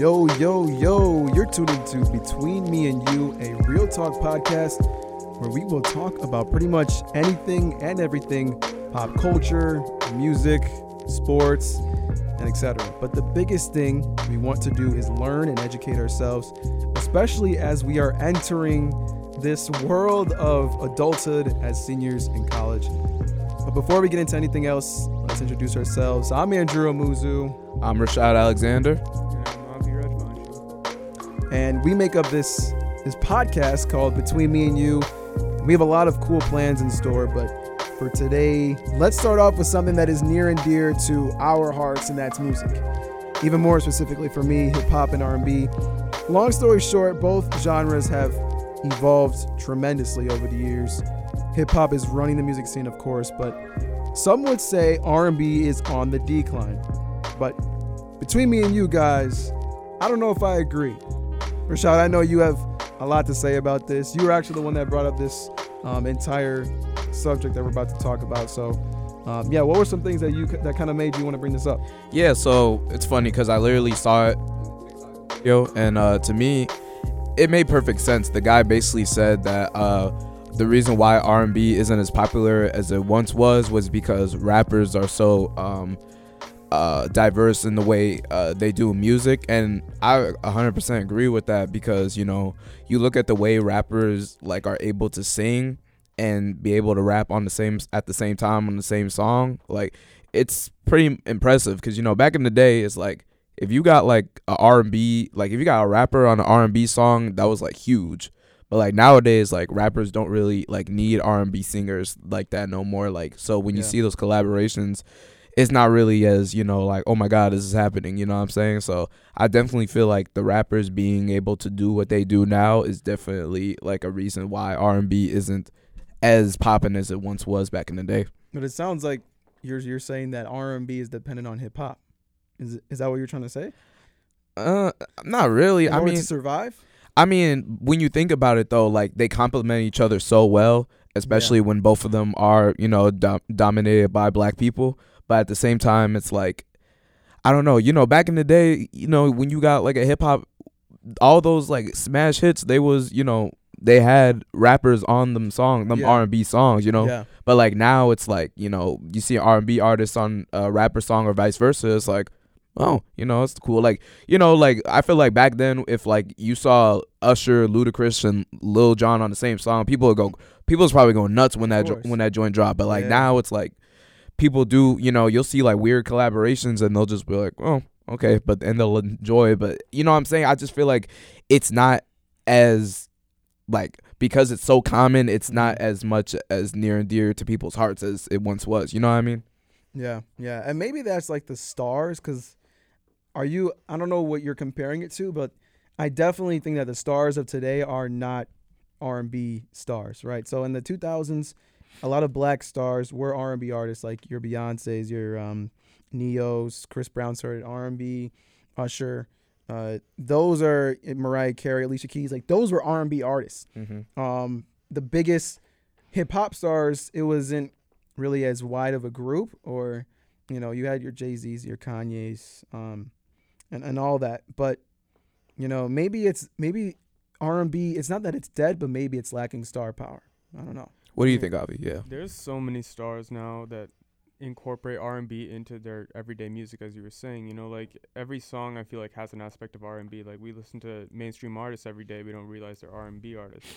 Yo, yo, yo, you're tuned into Between Me and You, a real talk podcast where we will talk about pretty much anything and everything pop culture, music, sports, and etc. But the biggest thing we want to do is learn and educate ourselves, especially as we are entering this world of adulthood as seniors in college. But before we get into anything else, let's introduce ourselves. I'm Andrew Amuzu. I'm Rashad Alexander. And we make up this this podcast called Between Me and You. We have a lot of cool plans in store, but for today, let's start off with something that is near and dear to our hearts, and that's music. Even more specifically for me, hip hop and R&B. Long story short, both genres have evolved tremendously over the years. Hip hop is running the music scene, of course, but some would say R&B is on the decline. But between me and you guys, I don't know if I agree. Rashad, I know you have a lot to say about this. You were actually the one that brought up this um, entire subject that we're about to talk about. So, um, yeah, what were some things that you that kind of made you want to bring this up? Yeah, so it's funny because I literally saw it, yo, and uh, to me, it made perfect sense. The guy basically said that uh, the reason why R&B isn't as popular as it once was was because rappers are so um, uh, diverse in the way uh, they do music, and I 100% agree with that because you know you look at the way rappers like are able to sing and be able to rap on the same at the same time on the same song, like it's pretty impressive. Because you know back in the day it's like if you got like a R&B like if you got a rapper on an R&B song that was like huge. But like nowadays like rappers don't really like need R&B singers like that no more. Like so when you see those collaborations it's not really as you know like oh my god this is happening you know what i'm saying so i definitely feel like the rappers being able to do what they do now is definitely like a reason why r&b isn't as popping as it once was back in the day But it sounds like you're you're saying that R and B is dependent on hip hop. Is is that what you're trying to say? uh not really i mean to survive. I mean, when you think about it though, like they complement each other so well, especially when both of them are, you know, dom- dominated by black people. But at the same time, it's like, I don't know, you know, back in the day, you know, when you got like a hip hop, all those like smash hits, they was, you know, they had rappers on them song, them Yeah. R and B songs, you know. Yeah. But like now, it's like, you know, you see an R and B artist on a rapper song or vice versa. It's like, oh, you know, it's cool. Like, you know, like I feel like back then, if like you saw Usher, Ludacris, and Lil Jon on the same song, people would go, people's probably going nuts when that jo- when that joint dropped. But like Yeah. now, it's like people do, you know, you'll see like weird collaborations, and they'll just be like, oh, okay, but and they'll enjoy. But you know what I'm saying? I just feel like it's not as like because it's so common, it's not as much as near and dear to people's hearts as it once was. You know what I mean? Yeah, yeah, and maybe that's like the stars. Because are you? I don't know what you're comparing it to, but I definitely think that the stars of today are not R&B stars, right? So in the 2000s, a lot of black stars were R&B artists, like your Beyonces, your um, Ne-Yos, Chris Brown started R&B, Usher. Uh, those are Mariah Carey, Alicia Keys. Like those were R&B artists Mm-hmm. um, the biggest hip hop stars, it wasn't really as wide of a group, or you know, you had your Jay Z's, your Kanye's, um, and and all that. But you know, maybe it's maybe R and B. It's not that it's dead, but maybe it's lacking star power. I don't know. What do you think, Avi? Yeah. There's so many stars now that incorporate R&B into their everyday music as you were saying, you know, like every song I feel like has an aspect of R&B. Like we listen to mainstream artists every day, we don't realize they're R&B artists.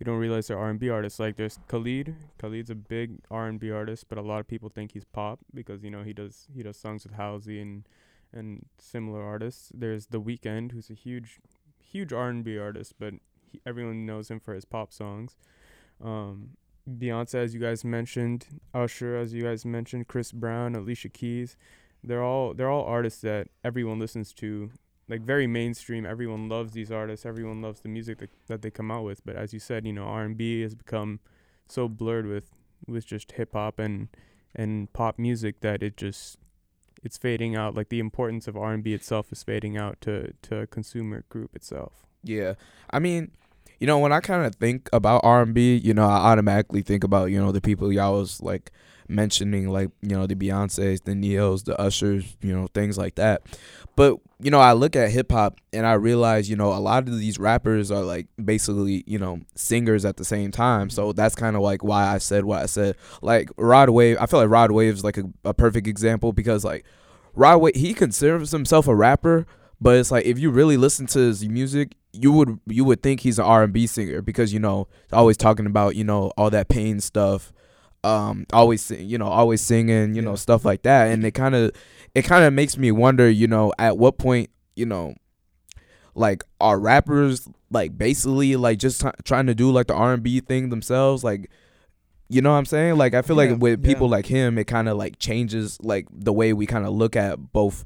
We don't realize they're R&B artists. Like there's Khalid. Khalid's a big R&B artist, but a lot of people think he's pop because you know he does he does songs with Halsey and and similar artists. There's The Weeknd, who's a huge huge R&B artist, but he, everyone knows him for his pop songs. Um, Beyonce, as you guys mentioned, Usher, as you guys mentioned, Chris Brown, Alicia Keys, they're all they're all artists that everyone listens to, like very mainstream. Everyone loves these artists. Everyone loves the music that, that they come out with. But as you said, you know, R and B has become so blurred with with just hip hop and and pop music that it just it's fading out. Like the importance of R and B itself is fading out to to consumer group itself. Yeah. I mean, you know, when I kind of think about R and B, you know, I automatically think about you know the people y'all was like mentioning, like you know the Beyonces, the Ne-Yos, the Ushers, you know things like that. But you know, I look at hip hop and I realize you know a lot of these rappers are like basically you know singers at the same time. So that's kind of like why I said what I said. Like Rod Wave, I feel like Rod Wave is like a, a perfect example because like Rod Wave, he considers himself a rapper. But it's like if you really listen to his music, you would you would think he's an R and B singer because you know always talking about you know all that pain stuff, um, always you know always singing you know Yeah. stuff like that, and it kind of it kind of makes me wonder you know at what point you know like are rappers like basically like just t- trying to do like the R and B thing themselves like. You know what I'm saying? Like I feel Yeah, like with people yeah. like him, it kind of like changes like the way we kind of look at both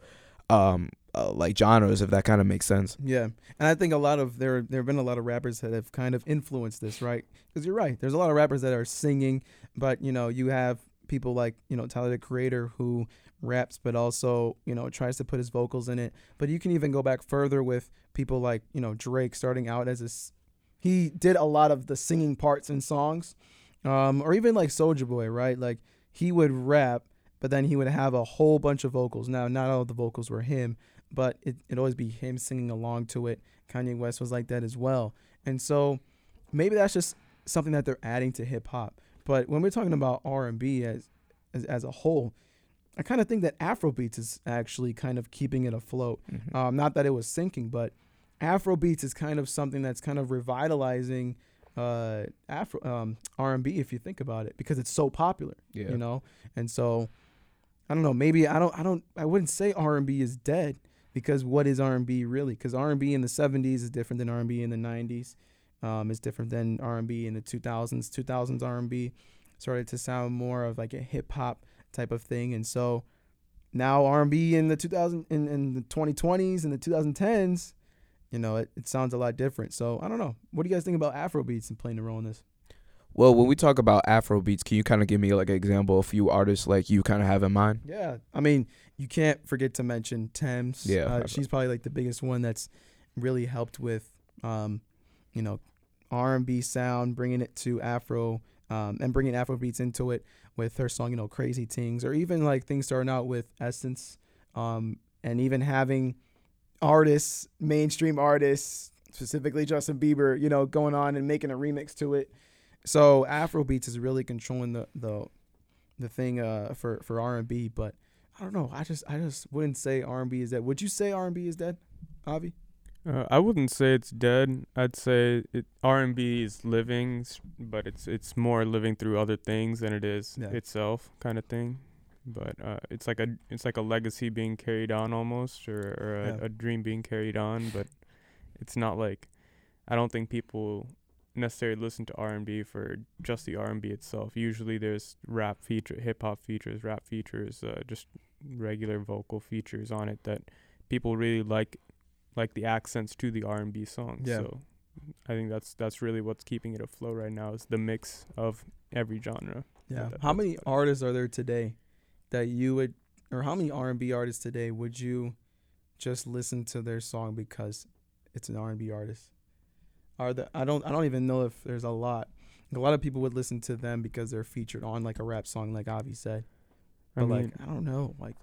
um uh, like genres if that kind of makes sense. Yeah, and I think a lot of there there have been a lot of rappers that have kind of influenced this, right? Because you're right. There's a lot of rappers that are singing, but you know you have people like you know Tyler the Creator who raps, but also you know tries to put his vocals in it. But you can even go back further with people like you know Drake starting out as a s- he did a lot of the singing parts in songs, um, or even like Soulja Boy, right? Like he would rap, but then he would have a whole bunch of vocals. Now, not all of the vocals were him, but it, it'd always be him singing along to it. Kanye West was like that as well. And so maybe that's just something that they're adding to hip hop. But when we're talking about R&B as as, as a whole, I kind of think that Afrobeats is actually kind of keeping it afloat. Um, not that it was sinking, but Afrobeats is kind of something that's kind of revitalizing uh, Afro um, R&B if you think about it because it's so popular Yeah. you know and so i don't know maybe i don't i don't i wouldn't say r&b is dead because what is r&b really? Because r&b in the 70s is different than r&b in the 90s um, it's different than r&b in the 2000s 2000s r&b started to sound more of like a hip-hop type of thing. And so now r&b in the 2000 in, in the 2020s and the 2010s you know it, it sounds a lot different. So i don't know. What do you guys think about afrobeats and playing a role in this Well, when we talk about Afro beats, can you kind of give me like an example, a few artists like you kind of have in mind? Yeah, I mean, you can't forget to mention Tems. Yeah, uh, she's probably like the biggest one that's really helped with, um, you know, R and B sound, bringing it to Afro, um, and bringing Afro beats into it with her song, you know, Crazy Things, or even like things starting out with Essence, um, and even having artists, mainstream artists, specifically Justin Bieber, you know, going on and making a remix to it. So Afro beats is really controlling the the the thing uh for for R and B, but I don't know. I just I just wouldn't say R and B is dead. Would you say R and B is dead, Avi? Uh, I wouldn't say it's dead. I'd say it R and B is living, but it's it's more living through other things than it is Yeah. itself, kind of thing. But uh, it's like a it's like a legacy being carried on almost, or, or a, Yeah. a dream being carried on. But it's not like I don't think people necessarily listen to R and B for just the R and B itself. Usually there's rap feature, hip hop features, rap features, uh, just regular vocal features on it that people really like like the accents to the R and B songs. Yeah. So I think that's that's really what's keeping it afloat right now is the mix of every genre. Yeah. that- how many artists are there today that you would, or how many R and B artists today would you just listen to their song because it's an R and B artist? Are the I don't I don't even know if there's a lot. A lot of people would listen to them because they're featured on like a rap song, like Avi said. I mean, like I don't know, like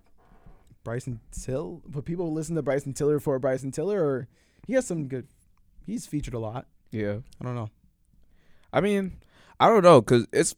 Bryson Till. Would people listen to Bryson Tiller for Bryson Tiller, or he has some good? He's featured a lot. Yeah. I don't know. I mean, I don't know, cause it's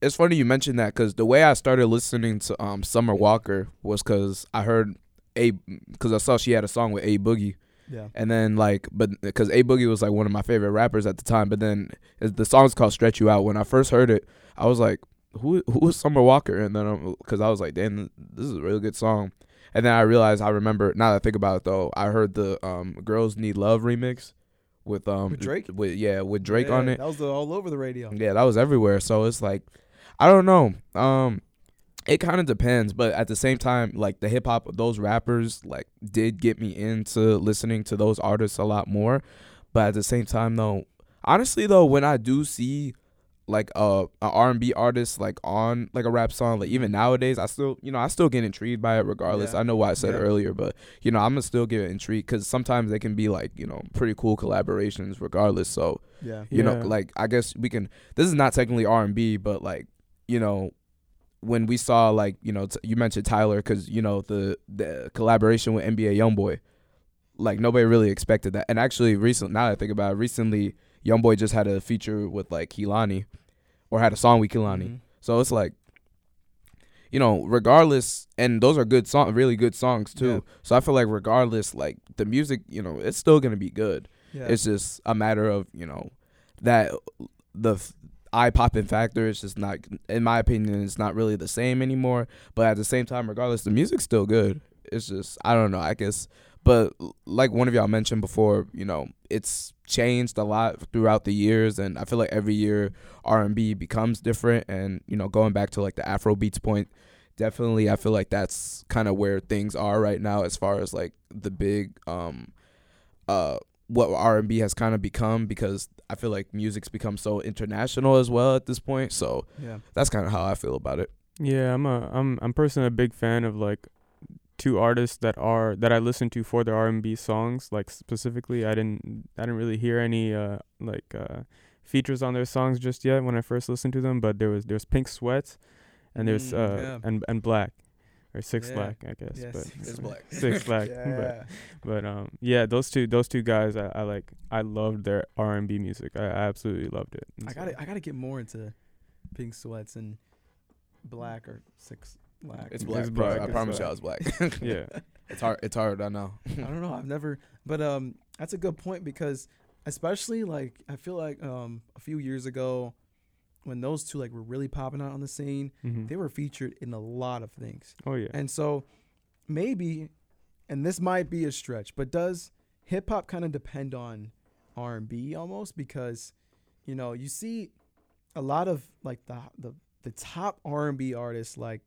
it's funny you mentioned that, cause the way I started listening to um Summer Walker was cause I heard a, cause I saw she had a song with A Boogie, Yeah. and then like, but because A Boogie was like one of my favorite rappers at the time, but then the song's called Stretch You Out. When I first heard it, I was like, who who is Summer Walker? And then cause I was like, damn, this is a really good song. And then I realized I remember now that I think about it though, I heard the um Girls Need Love remix with um With Drake? with yeah with Drake on it. That was all over the radio. Yeah, that was everywhere. So it's like, I don't know. Um, it kind of depends, but at the same time, like the hip hop, those rappers like did get me into listening to those artists a lot more. But at the same time, though, honestly though, when I do see like uh, a R&B artist like on like a rap song, like even nowadays, I still you know I still get intrigued by it regardless. Yeah. I know what I said Yeah. earlier, but you know I'm gonna still get intrigued because sometimes they can be like you know pretty cool collaborations regardless. So Yeah. you know like I guess we can. This is not technically R&B, but like you know when we saw like you know t- you mentioned Tyler because you know the the collaboration with NBA YoungBoy, like nobody really expected that. And actually, recent now that I think about it, recently YoungBoy just had a feature with like Kehlani, or had a song with Kehlani. Mhm. So it's like, you know, regardless, and those are good song, really good songs too. Yeah. So I feel like regardless, like the music, you know, it's still gonna be good. Yeah. It's just a matter of you know that the eye popping factor It's just not, in my opinion, it's not really the same anymore. But at the same time, regardless, the music's still good. It's just I don't know. I guess, but like one of y'all mentioned before, you know, it's changed a lot throughout the years, and I feel like every year R and B becomes different. And you know, going back to like the Afro beats point, definitely I feel like that's kind of where things are right now as far as like the big um uh what R&B has kind of become because I feel like music's become so international as well at this point. So yeah. that's kind of how I feel about it. Yeah, I'm a I'm I'm personally a big fan of like two artists that are that I listen to for their R&B songs. Like specifically, I didn't I didn't really hear any uh like uh features on their songs just yet when I first listened to them. But there was there's Pink Sweat, and there's Mm, uh yeah. and and Black, or Six Yeah. Black I guess. Yeah, but Six Black. Six Black. But Yeah. but um yeah, those two those two guys I, I like I loved their R&B music. I, I absolutely loved it. And I so- gotta I gotta get more into pink sweats and black or six black. It's Black. It's black, black. I it's promise black. y'all it's black. yeah. it's hard. It's hard. I know. I don't know. I've never, but um, that's a good point because especially like I feel like um a few years ago when those two like were really popping out on the scene, hmm they were featured in a lot of things, Oh yeah. and so maybe, and this might be a stretch, but does hip hop kind of depend on R and B almost? Because you know you see a lot of like the the the top R and B artists like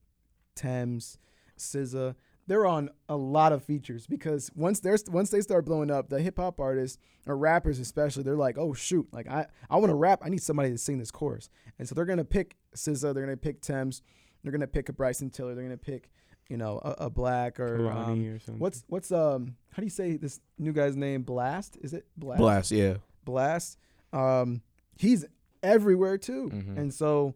Tems, SZA, they're on a lot of features because once they're once they start blowing up, the hip hop artists or rappers especially, they're like, oh shoot, like I I want to rap, I need somebody to sing this chorus, and so they're gonna pick SZA, they're gonna pick Tems, they're gonna pick a Bryson Tiller, they're gonna pick you know a, a Black or um, or something. what's what's um how do you say this new guy's name? Blxst is it Blxst? Blxst. Yeah. Blxst. Um, he's everywhere too, Mhm. and so,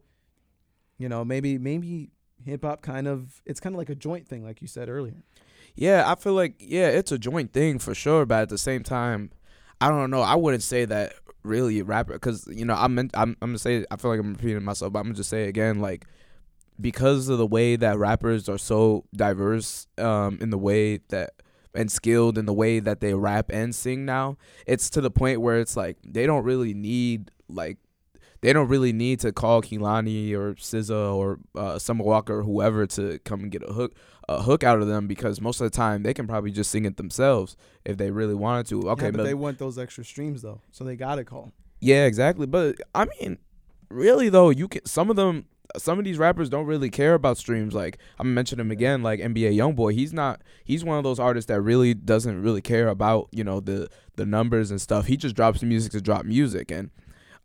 you know, maybe maybe hip hop kind of it's kind of like a joint thing, like you said earlier. Yeah, I feel like yeah, it's a joint thing for sure, but at the same time, I don't know. I wouldn't say that really rapper because you know I'm I'm I'm gonna say I feel like I'm repeating myself, but I'm gonna just say again like because of the way that rappers are so diverse um in the way that and skilled in the way that they rap and sing now, it's to the point where it's like they don't really need like they don't really need to call Kehlani or SZA or uh, Summer Walker or whoever to come and get a hook a hook out of them because most of the time they can probably just sing it themselves if they really wanted to. Okay, Yeah, but but they want those extra streams though, so they gotta call. yeah, exactly. But I mean, really though, you can some of them some of these rappers don't really care about streams. Like I'm mentioning him again, like NBA YoungBoy. He's not. He's one of those artists that really doesn't really care about you know the the numbers and stuff. He just drops music to drop music, and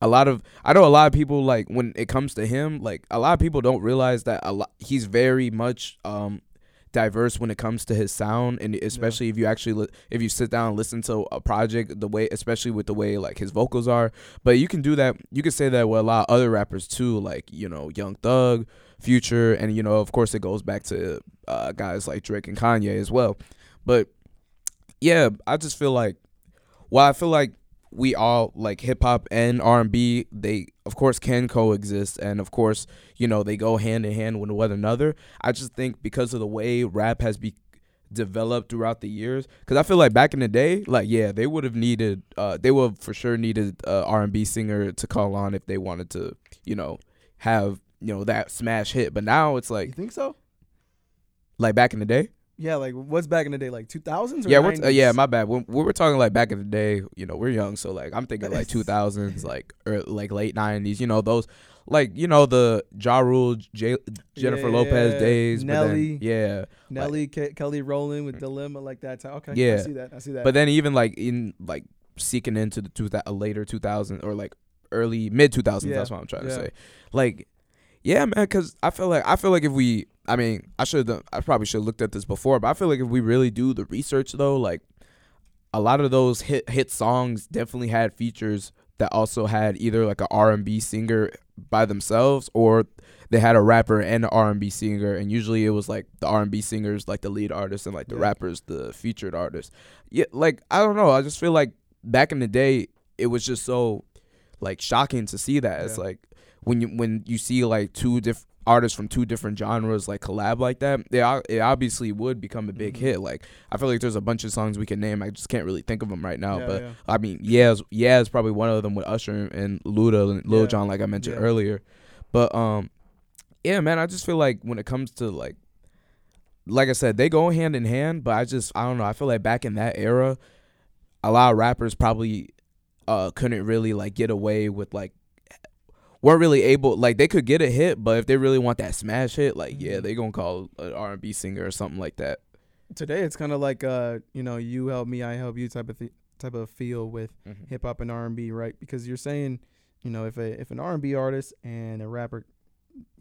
a lot of I know a lot of people like when it comes to him, like a lot of people don't realize that a lot he's very much um diverse when it comes to his sound and especially if you actually li- if you sit down and listen to a project the way especially with the way like his vocals are. But you can do that you can say that with a lot of other rappers too like you know young thug future and you know of course it goes back to uh, guys like drake and kanye as well. But yeah i just feel like well i feel like we all like hip hop and R&B they of course can coexist and of course you know they go hand in hand with one another. I just think because of the way rap has be developed throughout the years cuz I feel like back in the day like yeah they would have needed uh they would have for sure needed a R&B singer to call on if they wanted to you know have you know that smash hit. But now it's like You like think so? like back in the day Yeah, like what's back in the day, like two thousands? yeah, uh, yeah, my bad. When, when we're talking like back in the day, you know, we're young, so like I'm thinking like 2000s, like or like late 90s. You know, those like you know the Ja Rule, J- Jennifer Lopez Yeah, days. but then- Nelly. yeah, Nelly, Ke- Kelly Rowland with Dilemma, like that. Time. Okay, yeah, I see that. I see that. but then even like in like seeking into the two thou- later 2000s or like early mid 2000s. Yeah, That's what I'm trying yeah. to say. Like, yeah, man. Because I feel like I feel like if we, I mean, I should I probably should have looked at this before, but I feel like if we really do the research though, like a lot of those hit hit songs definitely had features that also had either like a R&B singer by themselves or they had a rapper and an R&B singer and usually it was like the R&B singers like the lead artist and like the Yeah. rappers the featured artist. Yeah, like I don't know, I just feel like back in the day it was just so like shocking to see that. It's like when you when you see like two different artists from two different genres like collab like that, it obviously would become a big Mhm. hit. Like I feel like there's a bunch of songs we can name. I just can't really think of them right now. Yeah, but yeah. I mean, yeah, yeah, is probably one of them with Usher and Luda and Lil Yeah. Jon, like I mentioned earlier. But um, yeah, man, I just feel like when it comes to like, like I said, they go hand in hand. But I just I don't know. I feel like back in that era, a lot of rappers probably uh couldn't really like get away with like weren't really able like they could get a hit, but if they really want that smash hit, like yeah, Mhm. they gonna call an R and B singer or something like that. Today it's kind of like uh, you know, you help me, I help you type of th- type of feel with Mm-hmm. hip hop and R and B, right? Because you're saying, you know, if a if an R and B artist and a rapper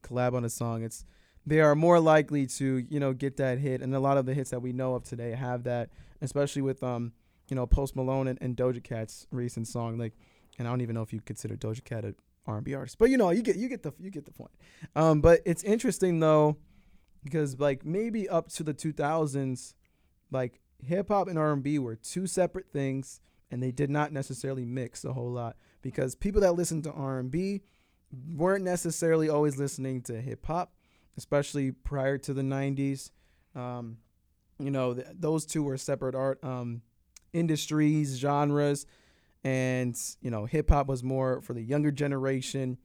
collab on a song, it's they are more likely to you know get that hit, and a lot of the hits that we know of today have that, especially with um you know Post Malone and, and Doja Cat's recent song, like, and I don't even know if you consider Doja Cat a R and B artist, but you know you get you get the you get the point. Um, but it's interesting though, because like maybe up to the 2000s, like hip hop and R and B were two separate things and they did not necessarily mix a whole lot because people that listened to R&B weren't necessarily always listening to hip hop, especially prior to the 90s. Um, you know, th- those two were separate art um, industries, genres, and you know, hip hop was more for the younger generation.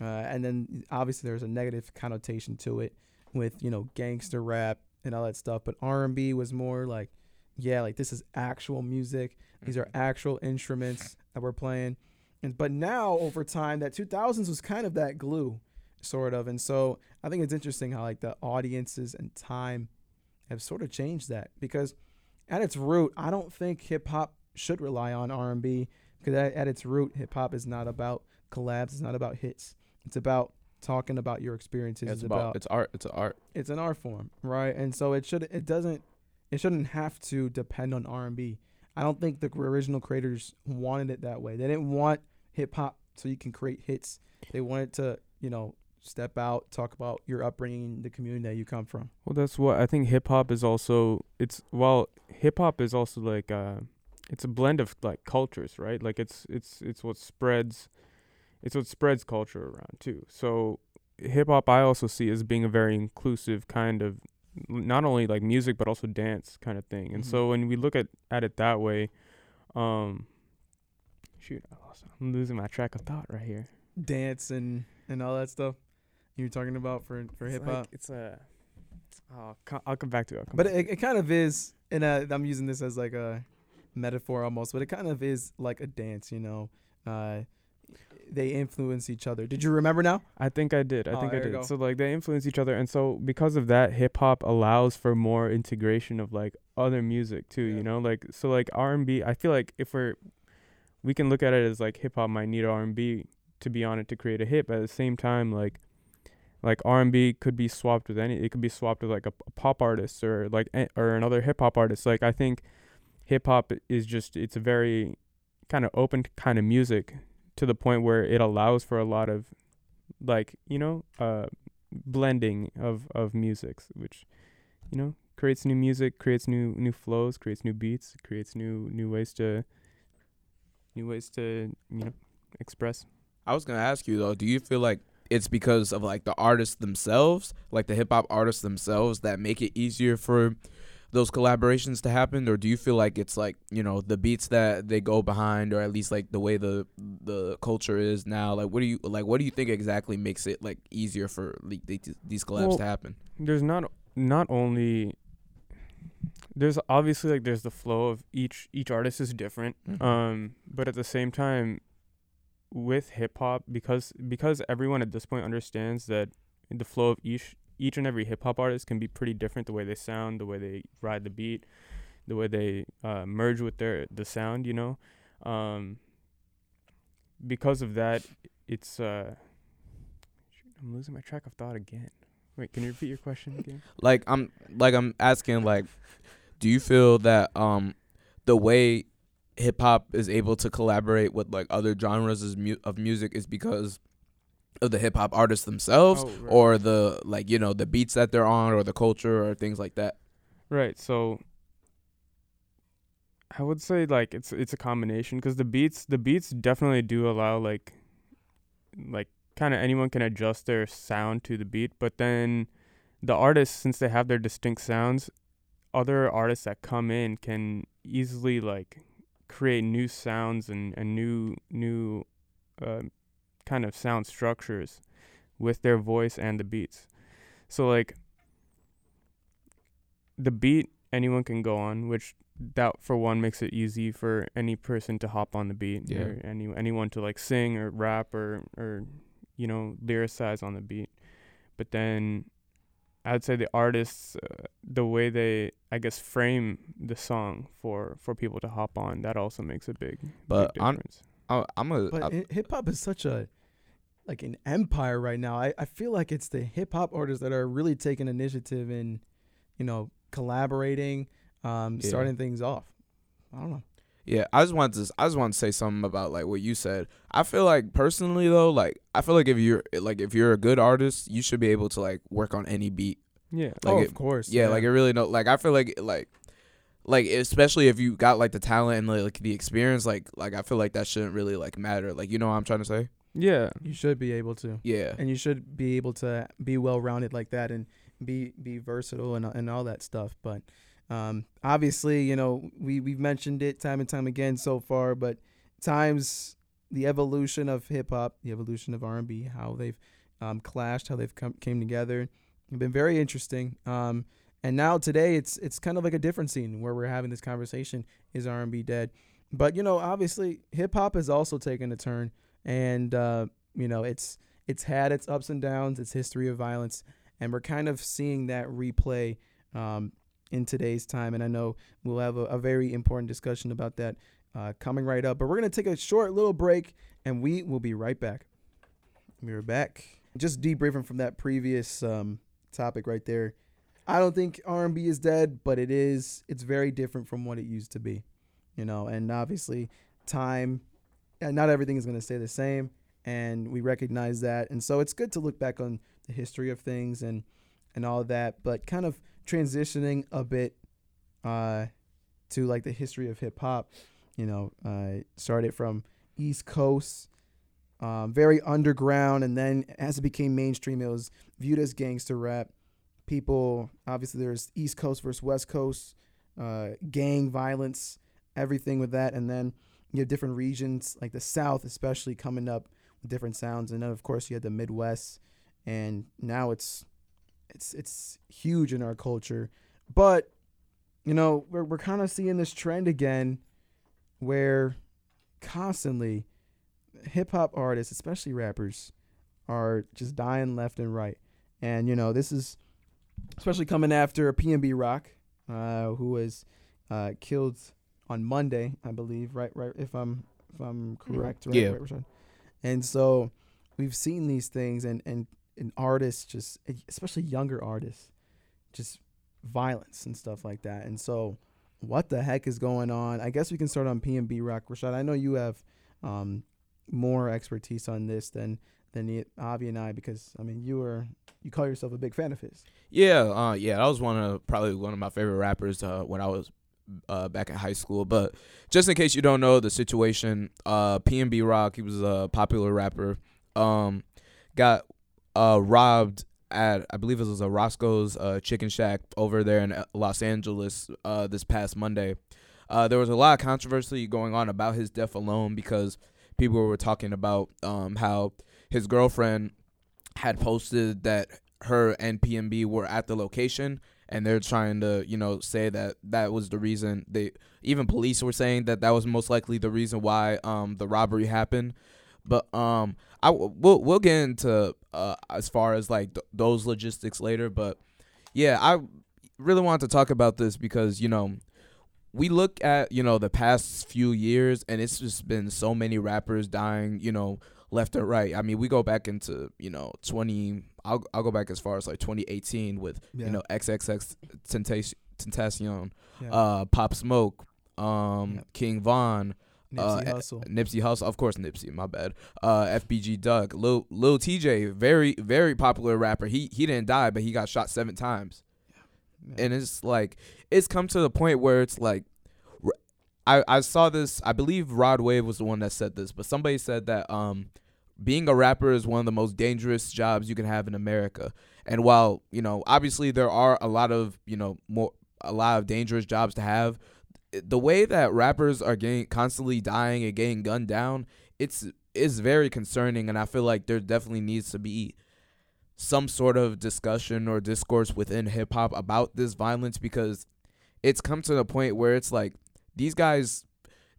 Uh, and then obviously there's a negative connotation to it with you know gangster rap and all that stuff. But R&B was more like, yeah, like this is actual music. These are actual instruments that we're playing. And but now over time, that 2000s was kind of that glue, sort of. And so I think it's interesting how like the audiences and time have sort of changed that because at its root, I don't think hip hop should rely on R&B because at, at its root, hip hop is not about collabs. It's not about hits. It's about talking about your experiences. it's it's about, about it's art. It's an art. it's an art form, right? And so it should it doesn't it shouldn't have to depend on R and B. I don't think the original creators wanted it that way. They didn't want hip hop so you can create hits. They wanted to, you know, step out, talk about your upbringing, the community that you come from. Well, that's what I think. Hip hop is also it's well, hip hop is also like uh, it's a blend of like cultures, right? Like it's it's it's what spreads, it's what spreads culture around too. So hip hop, I also see as being a very inclusive kind of not only like music but also dance kind of thing. And so when we look at at it that way, um, shoot, I lost, I'm losing my track of thought right here. Dance and and all that stuff you're talking about for for hip like- hop. it's a. I'll, co- I'll come back to it. Come But it, it kind of is, and uh, I'm using this as like a metaphor almost, but it kind of is like a dance, you know. Uh, they influence each other. Did you remember now? I think I did. I Oh, think I did. So like they influence each other, and so because of that, hip hop allows for more integration of like other music too. Yeah. You know, like so like R and B. I feel like if we're we can look at it as like hip hop might need R and B to be on it to create a hit, but at the same time, like like R and B could be swapped with any. It could be swapped with like a, a pop artist or like a- or another hip hop artist. Like I think hip hop is just it's a very kind of open kind of music to the point where it allows for a lot of like you know uh blending of of musics which you know creates new music creates new new flows creates new beats creates new new ways to new ways to you know express. I was gonna ask you though, do you feel like it's because of like the artists themselves, like the hip hop artists themselves, that make it easier for those collaborations to happen, or do you feel like it's like you know the beats that they go behind, or at least like the way the the culture is now? Like, what do you like? What do you think exactly makes it like easier for like, these these collabs Well, to happen? there's not not only there's obviously like there's the flow of each each artist is different Mhm. um but at the same time with hip hop because because everyone at this point understands that the flow of each each and every hip hop artist can be pretty different the way they sound the way they ride the beat the way they uh, merge with their the sound you know um because of that, it's uh, I'm losing my track of thought again. Wait, can you repeat your question again? like I'm like I'm asking like do you feel that um the way hip hop is able to collaborate with like other genres of music is because of the hip hop artists themselves Oh, right. or the like you know the beats that they're on or the culture or things like that Right. So I would say like it's it's a combination because the beats the beats definitely do allow like like kind of anyone can adjust their sound to the beat, but then the artists since they have their distinct sounds, other artists that come in can easily like create new sounds and and new new uh, kind of sound structures with their voice and the beats. So like the beat anyone can go on, which that for one makes it easy for any person to hop on the beat Yeah. or any anyone to like sing or rap or or you know lyricize on the beat. But then I'd say the artists, uh, the way they I guess frame the song for for people to hop on, that also makes a big But big on- difference. I, i'm a But hip hop is such a like an empire right now. I, I feel like it's the hip hop artists that are really taking initiative in, you know, collaborating, um, Yeah. starting things off. I don't know. Yeah, I just want to I just want to say something about like what you said. I feel like personally though, like I feel like if you're like if you're a good artist, you should be able to like work on any beat. Yeah. Like oh, it- of course. Yeah, like it really no like I feel like like like especially if you got like the talent and like the experience, like like I feel like that shouldn't really like matter. Like you know what I'm trying to say? Yeah. you should be able to, Yeah. and you should be able to be well rounded like that and be be versatile and and all that stuff. But um, obviously, you know, we we've mentioned it time and time again so far, but times the evolution of hip hop, the evolution of R and B, how they've um, clashed, how they've come came together, have been very interesting. Um, and now today, it's it's kind of like a different scene where we're having this conversation: is R and B dead? But you know, obviously, hip hop has also taken a turn, and uh, you know, it's it's had its ups and downs, its history of violence, and we're kind of seeing that replay um, in today's time. And I know we'll have a, a very important discussion about that uh, coming right up. But we're gonna take a short little break, and we will be right back. We are back. Just debriefing from that previous um, topic right there. I don't think R&B is dead, but it is. It's very different from what it used to be, you know. And obviously, time. uh, Not everything is going to stay the same, and we recognize that. And so it's good to look back on the history of things and and all that, but kind of transitioning a bit uh, to like the history of hip hop. You know, uh, started from East Coast, um, very underground, and then as it became mainstream, it was viewed as gangster rap. People, obviously, there's East Coast versus West Coast, uh, gang violence, everything with that, and then you have different regions like the South, especially coming up with different sounds, and then of course you had the Midwest, and now it's it's it's huge in our culture, but you know we're we're kind of seeing this trend again, where constantly hip hop artists, especially rappers, are just dying left and right. And you know, this is especially coming after PNB Rock, uh, who was uh, killed on Monday, I believe. Right, right. If I'm if I'm correct, right, Yeah. right, Rashad? And so we've seen these things, and and and artists just, especially younger artists, just violence and stuff like that. And so, what the heck is going on? I guess we can start on PNB Rock, Rashad. I know you have um, more expertise on this than than Avi and I, because I mean, you were you call yourself a big fan of his. Yeah, uh, yeah, that was one of probably one of my favorite rappers uh, when I was uh, back in high school. But just in case you don't know the situation, uh, PNB Rock, he was a popular rapper, um, got uh, robbed at I believe it was a Roscoe's uh, Chicken Shack over there in uh, Los Angeles uh, this past Monday. Uh, there was a lot of controversy going on about his death alone because people were talking about um, how his girlfriend had posted that her and PNB were at the location and they're trying to, you know, say that that was the reason they even police were saying that that was most likely the reason why um the robbery happened. But um I we'll we'll get into uh as far as like th- those logistics later, but yeah, I really wanted to talk about this because, you know, we look at you know the past few years and it's just been so many rappers dying you know left or right i mean we go back into you know 20 i'll, I'll go back as far as like 2018 with Yeah. you know xxx tentacion Yeah. uh pop smoke um Yep. king von Nipsey uh, Hussle. Nipsey Hussle, of course, Nipsey. My bad. Uh, FBG Duck, Lil Lil Tjay, very very popular rapper. He he didn't die, but he got shot seven times, Yeah. and it's like it's come to the point where it's like, I I saw this. I believe Rod Wave was the one that said this, but somebody said that um, being a rapper is one of the most dangerous jobs you can have in America. And while you know, obviously there are a lot of you know more a lot of dangerous jobs to have the way that rappers are getting constantly dying and getting gunned down, it's is very concerning, and I feel like there definitely needs to be some sort of discussion or discourse within hip hop about this violence because it's come to the point where it's like these guys,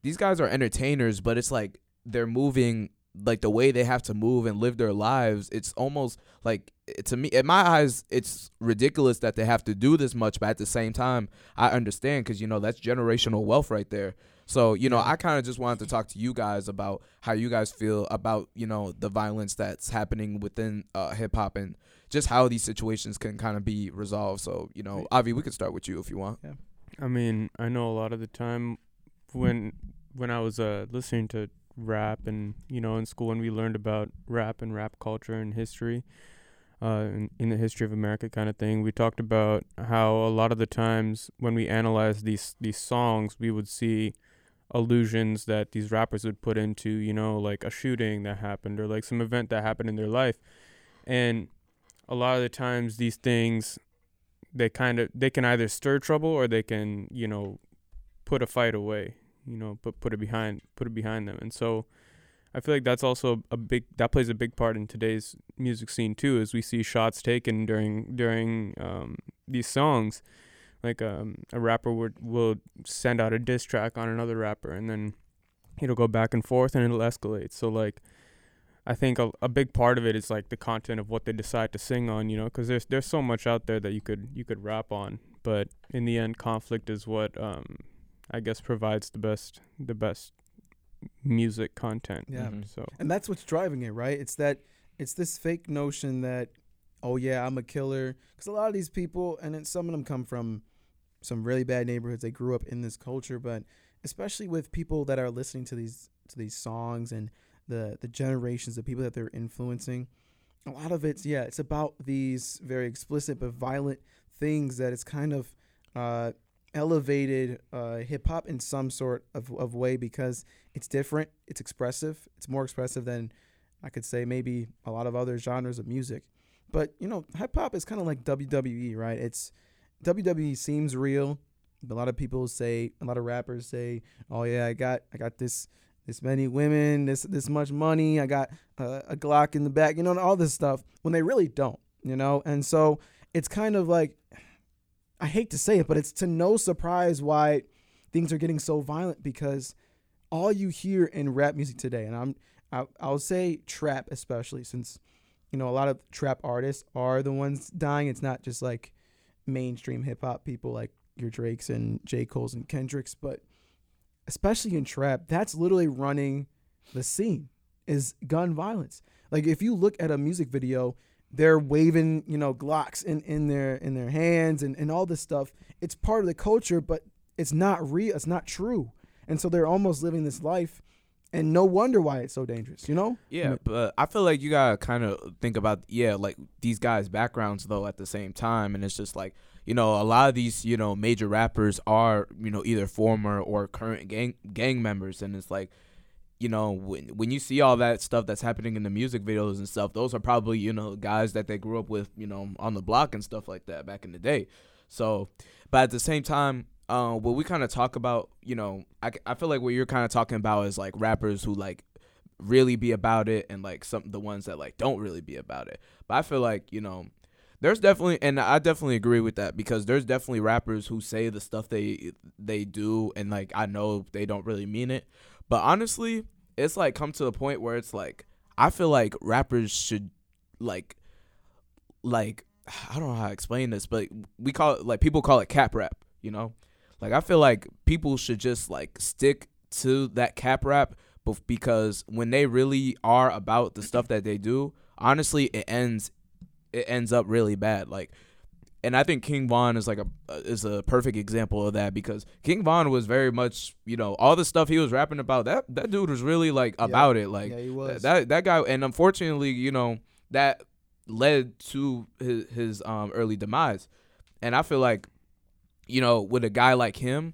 these guys are entertainers, but it's like they're moving like the way they have to move and live their lives. It's almost like to me, in my eyes, it's ridiculous that they have to do this much, but at the same time, I understand because you know that's generational wealth right there. So you know, I kind of just wanted to talk to you guys about how you guys feel about you know the violence that's happening within uh, hip hop and just how these situations can kind of be resolved. So you know, Avi, we could start with you if you want. yeah I mean, I know a lot of the time when when I was uh listening to rap and you know in school when we learned about rap and rap culture and history uh in, in the history of America kind of thing we talked about how a lot of the times when we analyze these these songs we would see allusions that these rappers would put into you know like a shooting that happened or like some event that happened in their life. And a lot of the times these things they kind of they can either stir trouble or they can you know put a fight away you know put put it behind put it behind them. And so i feel like that's also a big that plays a big part in today's music scene too as we see shots taken during during um, these songs. Like um, a rapper would will send out a diss track on another rapper and then it'll go back and forth and it'll escalate. So like I think a, a big part of it is like the content of what they decide to sing on, you know, because there's there's so much out there that you could you could rap on, but in the end, conflict is what um, I guess provides the best the best music content. Yeah. Mhm. So and that's what's driving it, right? It's that it's this fake notion that oh yeah, I'm a killer because a lot of these people and then some of them come from some really bad neighborhoods. They grew up in this culture, but especially with people that are listening to these to these songs and the the generations of people that they're influencing, a lot of it's yeah, it's about these very explicit but violent things that it's kind of uh, elevated uh, hip hop in some sort of, of way because it's different, it's expressive, it's more expressive than I could say maybe a lot of other genres of music. But you know, hip hop is kind of like WWE, right? It's WWE seems real. A lot of people say, a lot of rappers say, "Oh yeah, I got, I got this, this many women, this, this much money, I got uh, a Glock in the back, you know, and all this stuff." When they really don't, you know. And so it's kind of like, I hate to say it, but it's to no surprise why things are getting so violent because all you hear in rap music today, and I'm, I, I'll say trap especially, since you know a lot of trap artists are the ones dying. It's not just like mainstream hip hop people like your Drakes and J. Cole's and Kendricks, but especially in trap, that's literally running the scene is gun violence. Like if you look at a music video, they're waving, you know, Glocks in, in their in their hands and, and all this stuff. It's part of the culture, but it's not real. It's not true. And so they're almost living this life and no wonder why it's so dangerous, you know? Yeah, but I feel like you gotta kind of think about yeah, like these guys' backgrounds though at the same time, and it's just like you know a lot of these you know major rappers are you know either former or current gang gang members, and it's like you know when when you see all that stuff that's happening in the music videos and stuff, those are probably you know guys that they grew up with you know on the block and stuff like that back in the day. So, but at the same time, uh, what we kind of talk about, you know, I, I feel like what you're kind of talking about is like rappers who like really be about it and like some the ones that like don't really be about it. But I feel like, you know, there's definitely and I definitely agree with that because there's definitely rappers who say the stuff they they do and like I know they don't really mean it. But honestly, it's like come to the point where it's like I feel like rappers should like like I don't know how to explain this, but we call it like people call it cap rap, you know? Like I feel like people should just like stick to that cap rap because when they really are about the stuff that they do, honestly, it ends it ends up really bad. Like and I think King Von is like a is a perfect example of that because King Von was very much you know all the stuff he was rapping about that that dude was really like Yeah. about it like yeah, he was. that that guy and unfortunately you know that led to his his um early demise and I feel like you know with a guy like him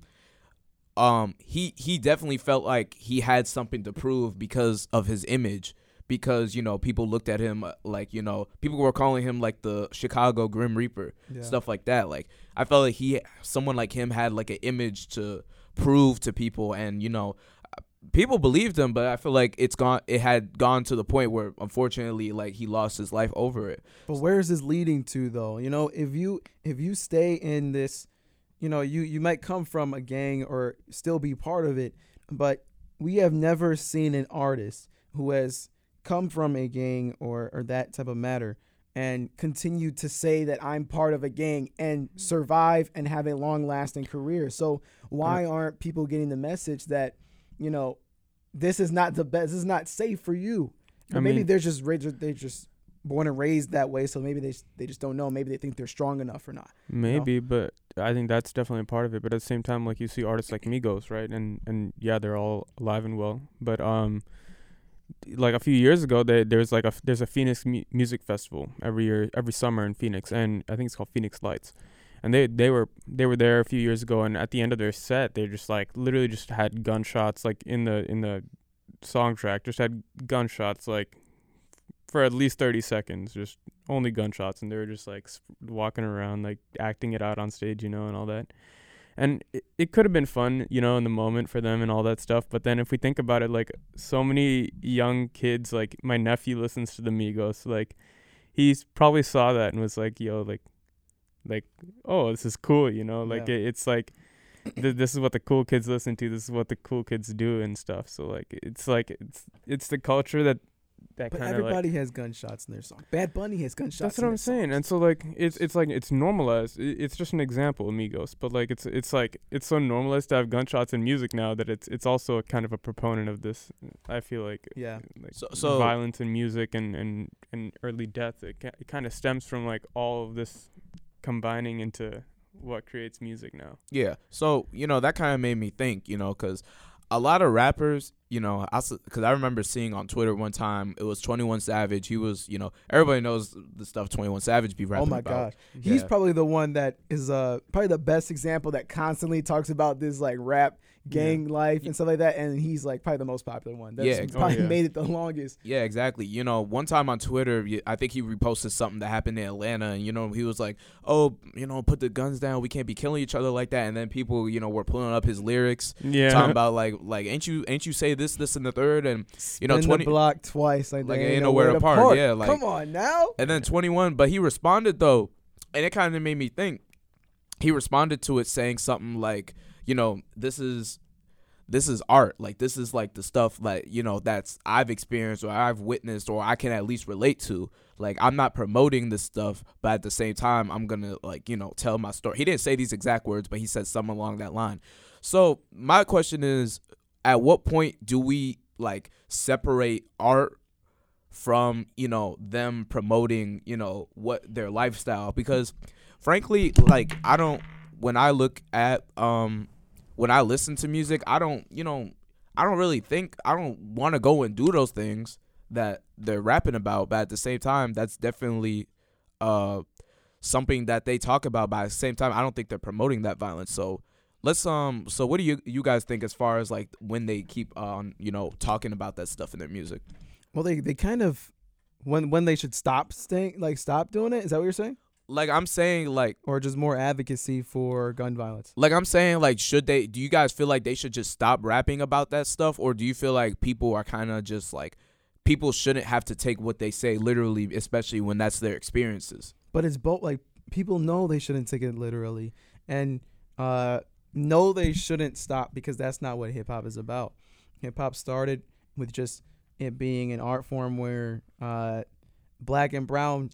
um he he definitely felt like he had something to prove because of his image because you know people looked at him uh, like you know people were calling him like the Chicago Grim Reaper yeah. stuff like that. Like I felt like he, someone like him, had like an image to prove to people, and you know, people believed him. But I feel like it's gone. It had gone to the point where, unfortunately, like he lost his life over it. But where is this leading to though? You know, if you if you stay in this, you know, you you might come from a gang or still be part of it, but we have never seen an artist who has come from a gang or or that type of matter and continue to say that I'm part of a gang and survive and have a long lasting career. So why aren't people getting the message that, you know, this is not the best, this is not safe for you. I Or maybe mean- they're just raised, they're just born and raised that way, so maybe they they just don't know. Maybe they think they're strong enough or not. Maybe, but I think that's definitely a part of it. But at the same time, like you see artists like Migos, right? And and yeah, they're all alive and well. But um, like a few years ago, they, there's like a there's a Phoenix mu- music festival every year, every summer in Phoenix, and I think it's called Phoenix Lights. And they they were they were there a few years ago, and at the end of their set, they just like literally just had gunshots like in the in the song track, just had gunshots like for at least 30 seconds just only gunshots and they were just like walking around like acting it out on stage you know and all that and it, it could have been fun you know in the moment for them and all that stuff but then if we think about it like so many young kids like my nephew listens to the migos like he's probably saw that and was like yo like like oh this is cool you know like Yeah. it, it's like th- this is what the cool kids listen to this is what the cool kids do and stuff so like it's like it's it's the culture that that But kind of like everybody has gunshots in their song. Bad Bunny has gunshots. that's in what I'm their saying, songs. and so like it's it's like it's normalized. It's just an example, amigos, but like it's it's like it's so normalized to have gunshots in music now that it's it's also a kind of a proponent of this. I feel like yeah, like So- so- violence in music and and and early death. It, ca- it kind of stems from like all of this combining into what creates music now. Yeah. So you know that kind of made me think, you know, because a lot of rappers, you know, I because I remember seeing on Twitter one time it was Twenty One Savage. He was, you know, everybody knows the stuff Twenty One Savage be rapping Oh my about. gosh, he's probably the one that is uh probably the best example that constantly talks about this like rap gang life and stuff like that, and he's like probably the most popular one. That's Yeah, ex- probably Oh, yeah. made it the longest. Yeah, exactly. You know, one time on Twitter, I think he reposted something that happened in Atlanta, and you know, he was like, "Oh, you know, put the guns down. We can't be killing each other like that." And then people, you know, were pulling up his lyrics, Yeah, talking about like, like, ain't you, ain't you say this, this, and the third, and you know, Spin 20 the block twice, like, like, ain't ain't nowhere nowhere to to park. park. Yeah, like- come on now. and then 21 but he responded though and it kind of made me think he responded to it saying something like you know this is this is art. Like this is like the stuff like you know that's i've experienced or i've witnessed or i can at least relate to. Like i'm not promoting this stuff but at the same time i'm gonna like you know tell my story. He didn't say these exact words but he said something along that line. So my question is at what point do we like separate art from you know them promoting you know what their lifestyle? Because frankly like i don't when i look at um when i listen to music i don't you know i don't really think i don't want to go and do those things that they're rapping about but at the same time that's definitely uh something that they talk about but at the same time i don't think they're promoting that violence so let's um so what do you you guys think as far as like when they keep on you know talking about that stuff in their music Well, they they kind of when when they should stop staying like stop doing it. Is that what you're saying? Like i'm saying like Or just more advocacy for gun violence? Like I'm saying, like, should they? Do you guys feel like they should just stop rapping about that stuff, or do you feel like people are kind of just like people shouldn't have to take what they say literally, especially when that's their experiences? but it's both like people know they shouldn't take it literally and uh know they shouldn't stop because that's not what hip hop is about. Hip hop started with just it being an art form where uh black and brown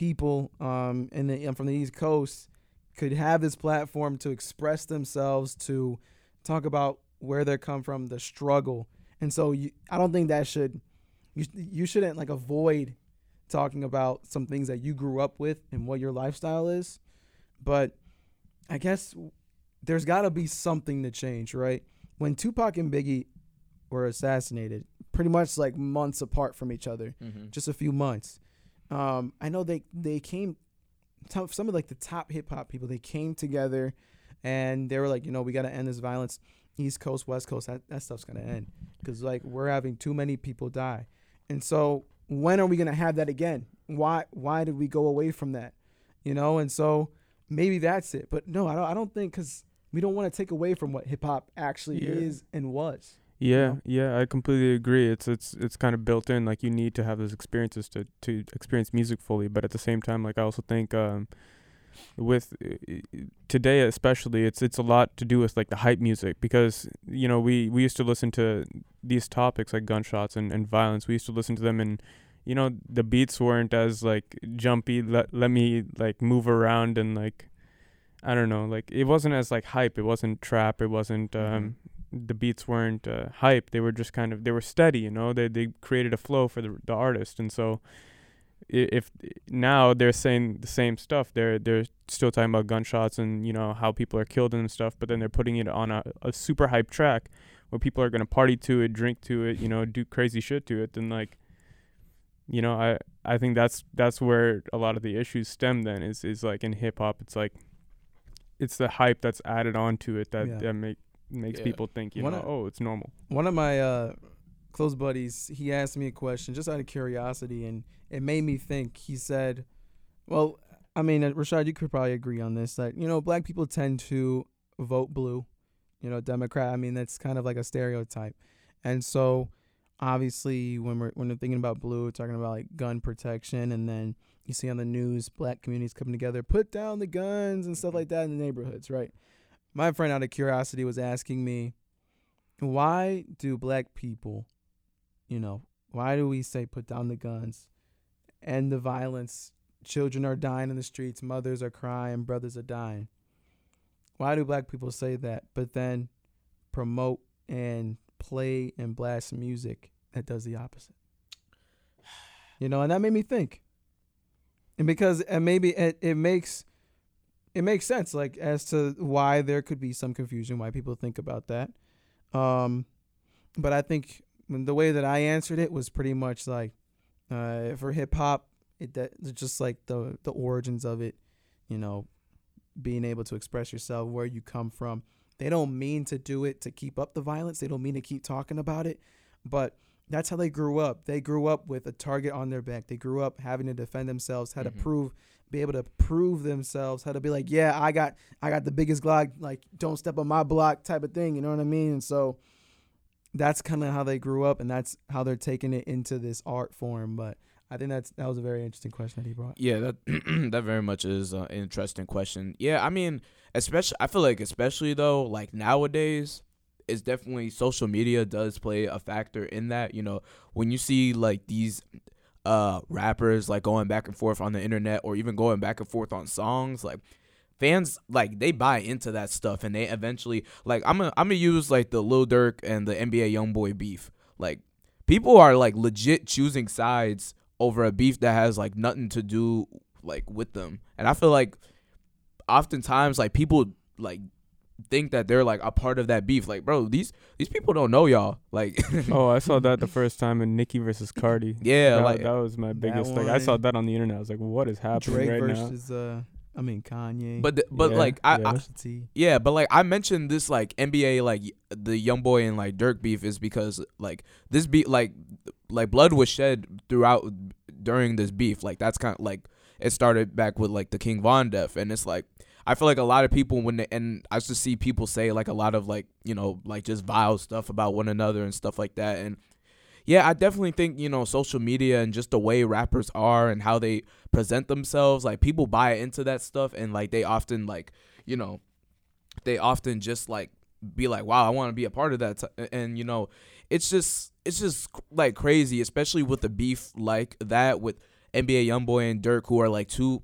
people um in the um, from the east coast could have this platform to express themselves, to talk about where they come from, the struggle. And so you, I don't think that should you you shouldn't like avoid talking about some things that you grew up with and what your lifestyle is. But I guess there's got to be something to change, right? When Tupac and Biggie were assassinated, pretty much like months apart from each other, Mm-hmm. just a few months. Um, I know they they came, some of like the top hip hop people, they came together, and they were like, you know, we got to end this violence, East Coast, West Coast. That that stuff's gonna end because like we're having too many people die, and so when are we gonna have that again? Why why did we go away from that? You know, and so maybe that's it. But no, I don't. I don't think because we don't want to take away from what hip hop actually Yeah. is and was. Yeah, know? yeah, I completely agree. It's it's it's kind of built in. Like you need to have those experiences to to experience music fully. But at the same time, like I also think um, with uh, today especially, it's it's a lot to do with like the hype music because you know we we used to listen to these topics like gunshots and and violence. We used to listen to them and. You know the beats weren't as like jumpy. Let let me like move around and like, I don't know. Like it wasn't as like hype. It wasn't trap. It wasn't um, the beats weren't uh, hype. They were just kind of they were steady. You know, they they created a flow for the the artist, and so i- if now they're saying the same stuff, they're they're still talking about gunshots and you know how people are killed and stuff, but then they're putting it on a, a super hype track where people are gonna party to it, drink to it, you know, do crazy shit to it. Then like, you know, I I think that's that's where a lot of the issues stem. Then is is like in hip hop, it's like it's the hype that's added onto it that Yeah. that make makes Yeah. people think you One know of- oh it's normal. one of my uh, close buddies he asked me a question just out of curiosity and it made me think. He said well i mean uh, rashad you could probably agree on this that you know black people tend to vote blue you know democrat i mean that's kind of like a stereotype. And so obviously when we're when we're thinking about blue we're talking about like gun protection and then you see on the news black communities coming together put down the guns and stuff like that in the neighborhoods right my friend out of curiosity was asking me why do black people, you know, why do we say put down the guns, end the violence? Children are dying in the streets, mothers are crying, brothers are dying. Why do black people say that, but then promote and play and blast music that does the opposite? You know, and that made me think. And because and maybe it, it makes it makes sense like as to why there could be some confusion why people think about that um, but I think the way that I answered it was pretty much like uh, for hip hop, it that it's just like the the origins of it, you know, being able to express yourself, where you come from. They don't mean to do it to keep up the violence. They don't mean to keep talking about it, but that's how they grew up. They grew up with a target on their back. They grew up having to defend themselves, had to Mhm. prove, be able to prove themselves, how to be like, yeah, I got, I got the biggest Glock, like don't step on my block type of thing. You know what I mean? And so that's kind of how they grew up, and that's how they're taking it into this art form. But I think that's that was a very interesting question that he brought. Yeah, that that very much is an interesting question. Yeah, I mean, especially I feel like especially though, like nowadays, it's definitely social media does play a factor in that. You know, when you see like these uh rappers like going back and forth on the internet or even going back and forth on songs, like fans like they buy into that stuff and they eventually like I'm gonna I'm gonna use like the Lil Durk and the NBA YoungBoy beef. Like people are like legit choosing sides over a beef that has like nothing to do like with them. And I feel like oftentimes like people like think that they're like a part of that beef. Like, bro, these these people don't know y'all. Like oh i saw that the first time in Nicki versus cardi yeah, that, like that was my biggest like i saw that on the internet i was like what is happening Drake right now versus uh, I mean Kanye. but the, but Yeah, like I, yeah. I Yeah, but like I mentioned this like NBA like the young boy and like Durk beef is because like this beef like like blood was shed throughout during this beef. Like that's kind of like it started back with like the King Von death and it's like I feel like a lot of people when they, and I to see people say like a lot of like you know like just vile stuff about one another and stuff like that and yeah, I definitely think, you know, social media and just the way rappers are and how they present themselves, like people buy into that stuff and like they often like, you know, they often just like be like, "Wow, I want to be a part of that." And you know, it's just it's just like crazy, especially with the beef like that with NBA YoungBoy and Durk who are like two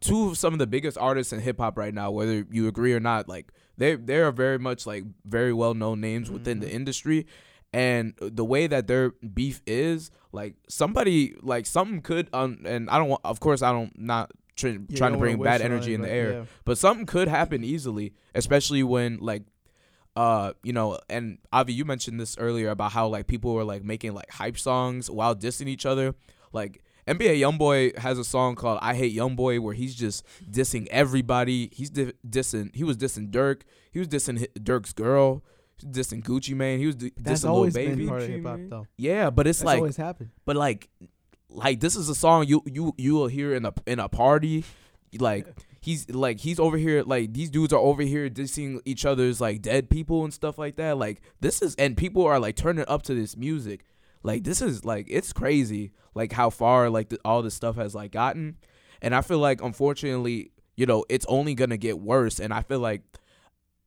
two of some of the biggest artists in hip hop right now, whether you agree or not. Like they they are very much like very well known names within the Mhm. industry, and the way that their beef is, like somebody like something could um, and I don't want, of course, I don't not tr- Yeah, trying to bring bad energy in the air, yeah. but something could happen easily, especially when like uh you know and Avi you mentioned this earlier about how like people were like making like hype songs while dissing each other like NBA YoungBoy has a song called I Hate YoungBoy where he's just dissing everybody. He's di- dissing. He was dissing Durk. He was dissing Durk's girl. He was dissing Gucci Mane. He was di- That's dissing Lil always Baby. been part of hip hop, though. Yeah, but it's That's like always happened. but like like this is a song you you you will hear in a in a party like he's like he's over here like these dudes are over here dissing each other's like dead people and stuff like that like this is and people are like turning up to this music like this is like it's crazy like how far like all this stuff has like gotten and i feel like unfortunately you know it's only gonna get worse and i feel like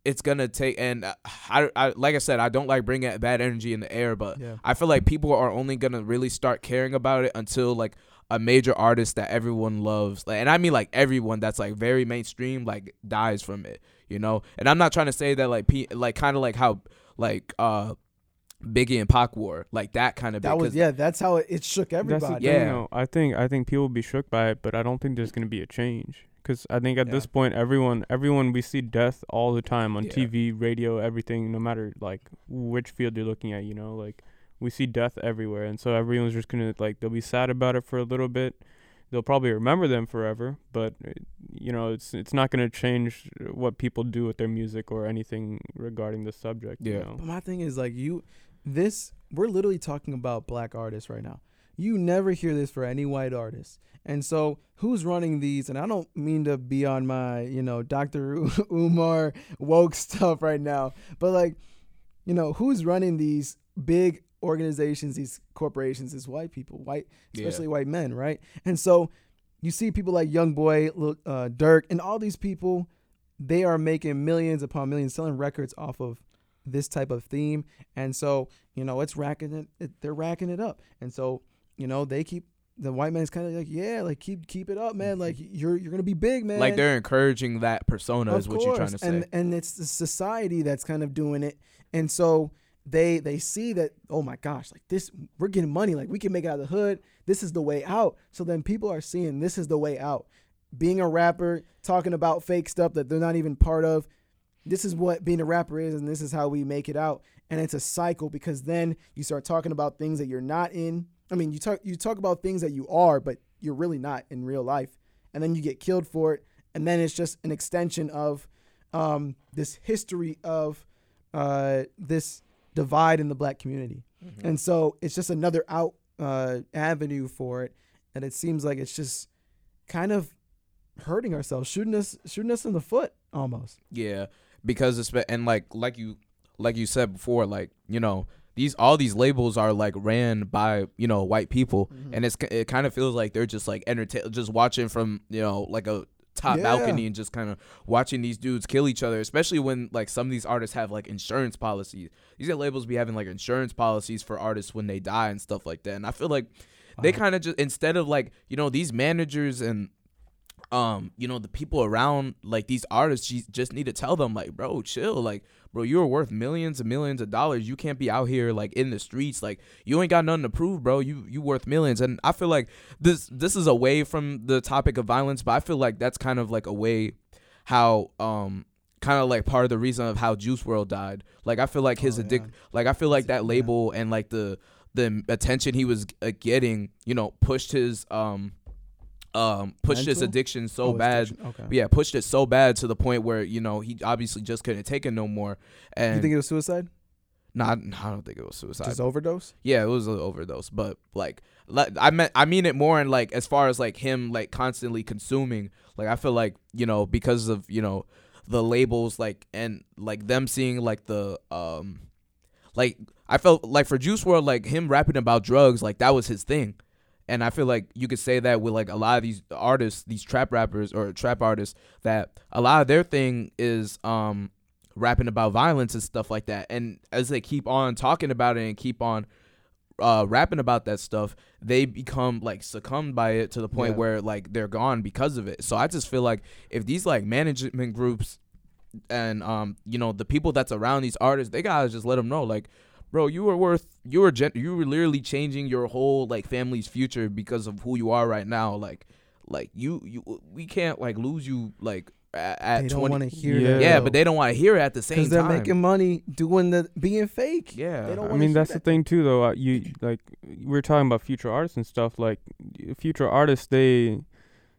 it's gonna take and uh, I, I like i said i don't like bringing bad energy in the air but Yeah. I feel like people are only gonna really start caring about it until like a major artist that everyone loves, like, and I mean like everyone that's like very mainstream, like dies from it, you know. And I'm not trying to say that like P, like kind of like how like uh Biggie and Pac war, like that kind of. That was yeah. That's how it, it shook everybody. thing, Yeah. though. I think I think people will be shook by it, but I don't think there's gonna be a change. Cause I think at this point, everyone everyone we see death all the time on Yeah. TV, radio, everything. No matter like which field you're looking at, you know, like we see death everywhere, and so everyone's just gonna like they'll be sad about it for a little bit. They'll probably remember them forever, but uh, you know, it's it's not gonna change what people do with their music or anything regarding the subject. You Yeah. know? But my thing is like you, this we're literally talking about black artists right now. You never hear this for any white artist. And so who's running these? And I don't mean to be on my you know Dr. Umar woke stuff right now, but like, you know who's running these big organizations, these corporations? Is white people, white Yeah. especially white men, right? And so you see people like Young Boy, uh, Durk, and all these people. They are making millions upon millions, selling records off of this type of theme, and so you know it's racking it, it. They're racking it up, and so you know they keep the white man's kind of like, yeah, like keep keep it up, man. Like mm-hmm. you're you're gonna be big, man. like they're encouraging that persona Of is what you're trying to course. say. And and it's the society that's kind of doing it. And so they they see that, oh my gosh, like this we're getting money, like we can make it out of the hood. This is the way out. So then people are seeing this is the way out. Being a rapper, talking about fake stuff that they're not even part of. This is what being a rapper is, and this is how we make it out. And it's a cycle because then you start talking about things that you're not in. I mean, you talk you talk about things that you are, but you're really not in real life. And then you get killed for it. And then it's just an extension of um, this history of uh, this divide in the black community. Mm-hmm. And so it's just another out uh, avenue for it. And it seems like it's just kind of hurting ourselves, shooting us, shooting us in the foot almost. Yeah, because it's and like like you like you said before, like you know these all these labels are like ran by you know white people, Mm-hmm. and it's it kind of feels like they're just like entertain just watching from you know like a top Yeah. balcony and just kind of watching these dudes kill each other especially when like some of these artists have like insurance policies these are labels be having like insurance policies for artists when they die and stuff like that and i feel like they kind of just instead of like you know these managers and um you know the people around like these artists you just need to tell them like bro chill like bro you're worth millions and millions of dollars. You can't be out here like in the streets like you ain't got nothing to prove bro. You you worth millions. And i feel like this this is away from the topic of violence but i feel like that's kind of like a way how um kind of like part of the reason of how Juice WRLD died. Like i feel like his Oh, addic yeah. like i feel like that label and like the the attention he was uh, getting you know pushed his um um pushed his addiction so Oh, bad addiction. Okay. yeah, pushed it so bad to the point where you know he obviously just couldn't take it no more. And you think it was suicide? not, I don't think it was suicide. Just overdose? yeah, it was an overdose, but like, like I meant, I mean it more in like as far as like him like constantly consuming. Like I feel like you know because of you know the labels like and like them seeing like the um like I felt like for Juice WRLD like him rapping about drugs like that was his thing. And I feel like you could say that with like a lot of these artists, these trap rappers or trap artists, that a lot of their thing is um rapping about violence and stuff like that. And as they keep on talking about it and keep on uh, rapping about that stuff, they become like succumbed by it to the point Yeah. where like they're gone because of it. So I just feel like if these like management groups and um you know the people that's around these artists, they gotta just let them know like. Bro, you were worth you were gen- you were literally changing your whole like family's future because of who you are right now. Like, like you you we can't like lose you like at, at they don't 20 want to hear Yeah. that. yeah, but they don't want to hear it at the same because they're making money doing the being fake. Yeah. they don't I mean, hear that's the thing too, though. Uh, you like we are talking about future artists and stuff. Like future artists, they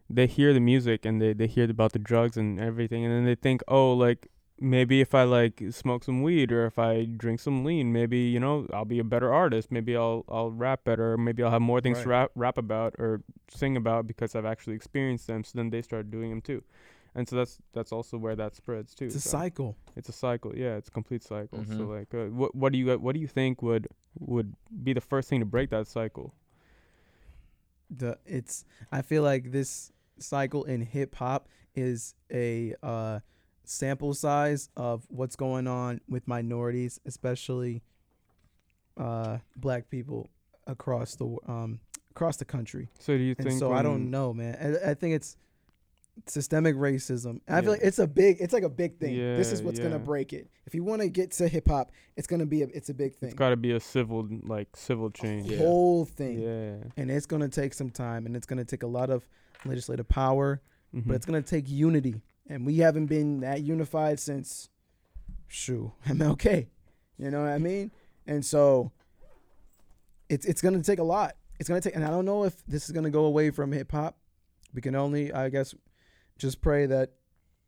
they hear the music and they they hear about the drugs and everything, and then they think, oh, like maybe if I like smoke some weed or if I drink some lean, maybe you know I'll be a better artist. Maybe I'll I'll rap better. Maybe I'll have more things to rap rap about or sing about because I've actually experienced them. So then they start doing them too. And so that's that's also where that spreads too. It's a so. cycle. It's a cycle. Yeah, it's a complete cycle. So Mhm. like, uh, what what do you what do you think would would be the first thing to break that cycle? the it's I feel like this cycle in hip hop is a uh, sample size of what's going on with minorities, especially uh, black people across the um, across the country. So do you And think? so I don't know, man. I, I think it's systemic racism. I feel like it's a big, it's like a big thing. this is Yeah, what's gonna break it. If you want to get to hip hop, it's gonna be a, it's a big thing. It's got to be a civil like civil change. Yeah. Whole thing. Yeah. and it's going to take some time and it's going to take a lot of legislative power Mhm. but it's going to take unity and we haven't been that unified since shoo mlk you know what i mean? And so it's it's to take a lot. It's to take and i don't know if this is to go away from hip hop we can only i guess just pray that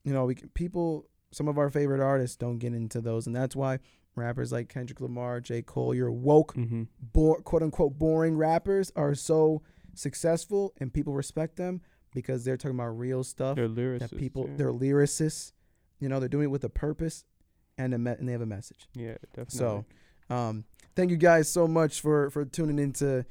you know we can, people some of our favorite artists don't get into those. And that's why rappers like kendrick lamar j. Cole your woke mm-hmm. bo- quote unquote boring rappers are so successful and people respect them because they're talking about real stuff They're lyricists. that people yeah. they're lyricists you know they're doing it with a purpose and a me- and they have a message yeah, definitely. so um thank you guys so much for for tuning into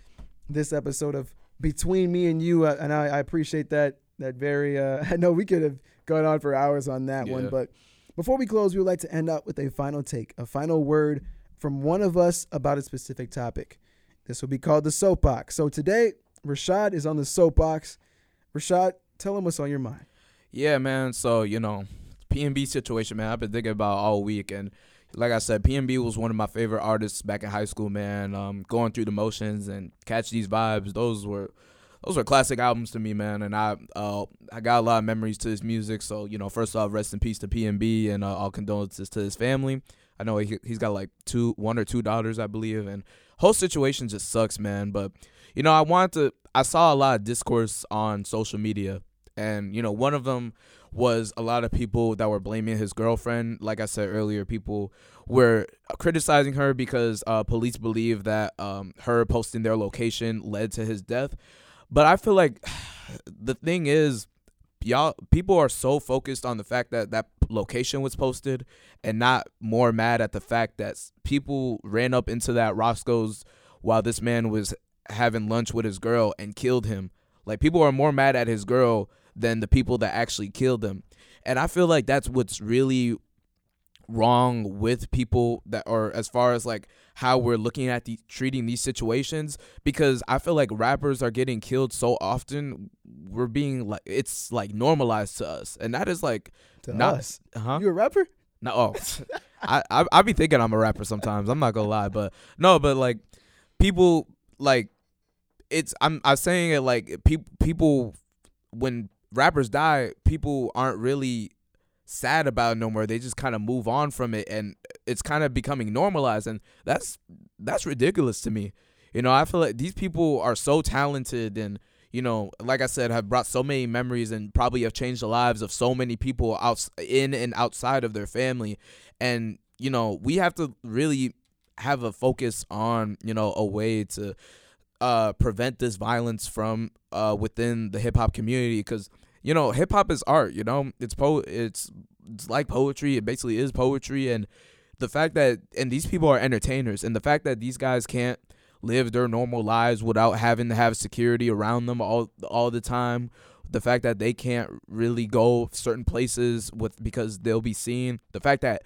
this episode of between me and you uh, and I, I appreciate that that very uh i know we could have gone on for hours on that one but before we close we would like to end up with a final take a final word from one of us about a specific topic this will be called the soapbox so today rashad is on the soapbox rashad tell him what's on your mind Yeah, man. So you know, PNB situation, man. I've been thinking about all week, and like I said, PNB was one of my favorite artists back in high school, man. Um, going through the motions and catch these vibes. Those were those were classic albums to me, man. And I uh I got a lot of memories to his music. So you know, first off, rest in peace to PNB, and uh, all condolences to his family. I know he he's got like two, one or two daughters, I believe, and whole situation just sucks, man. But you know, I wanted to. I saw a lot of discourse on social media and you know one of them was a lot of people that were blaming his girlfriend. Like i said earlier people were criticizing her because uh, police believe that um, her posting their location led to his death. But i feel like the thing is y'all people are so focused on the fact that that location was posted and not more mad at the fact that people ran up into that roscoe's while this man was having lunch with his girl and killed him. Like people are more mad at his girl than the people that actually killed him. And I feel like that's what's really wrong with people that are as far as like how we're looking at the treating these situations. Because I feel like rappers are getting killed so often we're being like it's like normalized to us. And that is like to Not- us? Huh? You a rapper? No, oh, I, I I be thinking I'm a rapper sometimes. I'm not gonna lie, but no, but like people like it's I'm I'm saying it like people people when rappers die, people aren't really sad about it no more. They just kind of move on from it, and it's kind of becoming normalized, and that's that's ridiculous to me. You know, I feel like these people are so talented and you know, like I said, have brought so many memories and probably have changed the lives of so many people out in and outside of their family. And you know, we have to really have a focus on you know a way to uh, prevent this violence from uh, within the hip hop community because you know hip hop is art. You know, it's po it's it's like poetry. It basically is poetry, and the fact that and these people are entertainers, and the fact that these guys can't live their normal lives without having to have security around them all all the time. The fact that they can't really go certain places with because they'll be seen. The fact that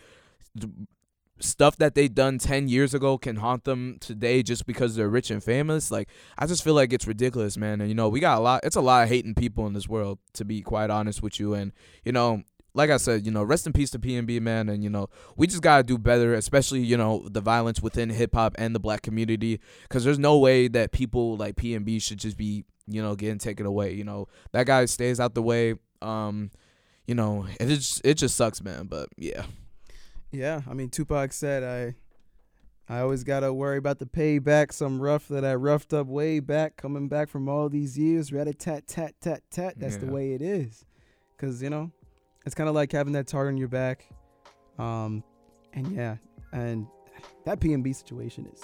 stuff that they done 10 years ago can haunt them today just because they're rich and famous like i just feel like it's ridiculous man and you know we got a lot it's a lot of hating people in this world to be quite honest with you and you know like I said, you know, rest in peace to PNB, man. And, you know, we just got to do better, especially, you know, the violence within hip hop and the black community. Because there's no way that people like PNB should just be, you know, getting taken away. You know, that guy stays out the way. Um, you know, it just, it just sucks, man. But yeah. Yeah. I mean, Tupac said, I. I always gotta worry about the payback. Some rough that I roughed up way back, coming back from all these years. Rat a tat tat tat tat. That's the way it is. Cause you know, it's kind of like having that target on your back. Um, and yeah, and that PNB situation is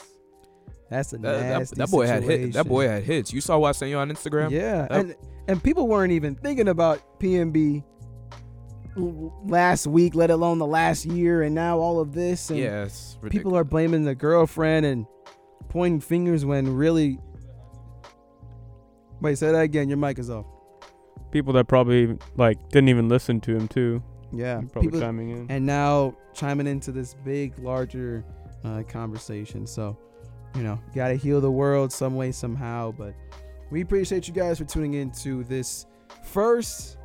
that's a That, that, nasty that boy had hit. That boy had hits. You saw what I sent you on Instagram? Yeah, That- and and people weren't even thinking about PNB l- last week, let alone the last year, and now all of this. And Yeah, people are blaming the girlfriend and pointing fingers when really. Wait, say that again. Your mic is off. People that probably like didn't even listen to him too. Yeah, Probably people, chiming in. and now chiming into this big, larger uh, conversation. So, you know, got to heal the world some way, somehow. But we appreciate you guys for tuning in to this first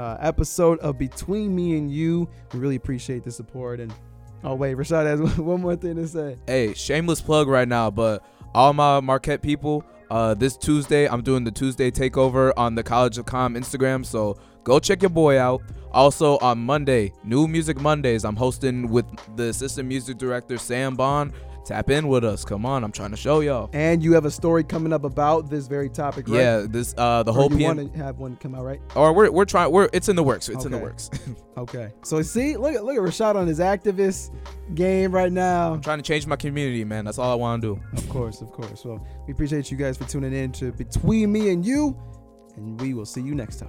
uh, episode of Between Me and You. We really appreciate the support. And oh, wait, Rashad has one more thing to say. hey, shameless plug right now, but all my Marquette people, uh, this Tuesday I'm doing the Tuesday takeover on the College of Com Instagram, so go check your boy out. Also on Monday, New Music Mondays, I'm hosting with the assistant music director Sam Bond. Tap in with us. Come on, I'm trying to show y'all. And you have a story coming up about this very topic, right? Yeah, this uh the Or whole you PM want to have one come out, right? or we're we're trying we're it's in the works. It's in the works. Okay. So see, look at look at Rashad on his activist game right now. I'm trying to change my community, man. That's all I want to do. Of course, of course. Well, we appreciate you guys for tuning in to Between Me and You, and we will see you next time.